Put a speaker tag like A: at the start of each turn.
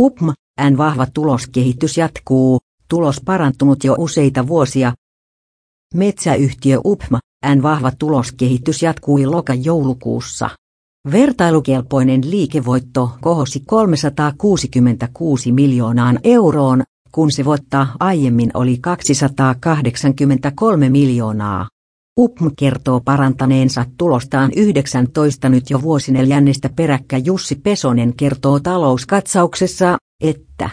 A: UPM, N vahva tuloskehitys jatkuu, tulos parantunut jo useita vuosia. Metsäyhtiö UPM, N vahva tuloskehitys jatkui loka-joulukuussa. Vertailukelpoinen liikevoitto kohosi 366 miljoonaan euroon, kun se voittaa aiemmin oli 283 miljoonaa. UPM kertoo parantaneensa tulostaan 19 nyt jo vuosineljännestä peräkkä Jussi Pesonen kertoo talouskatsauksessa, että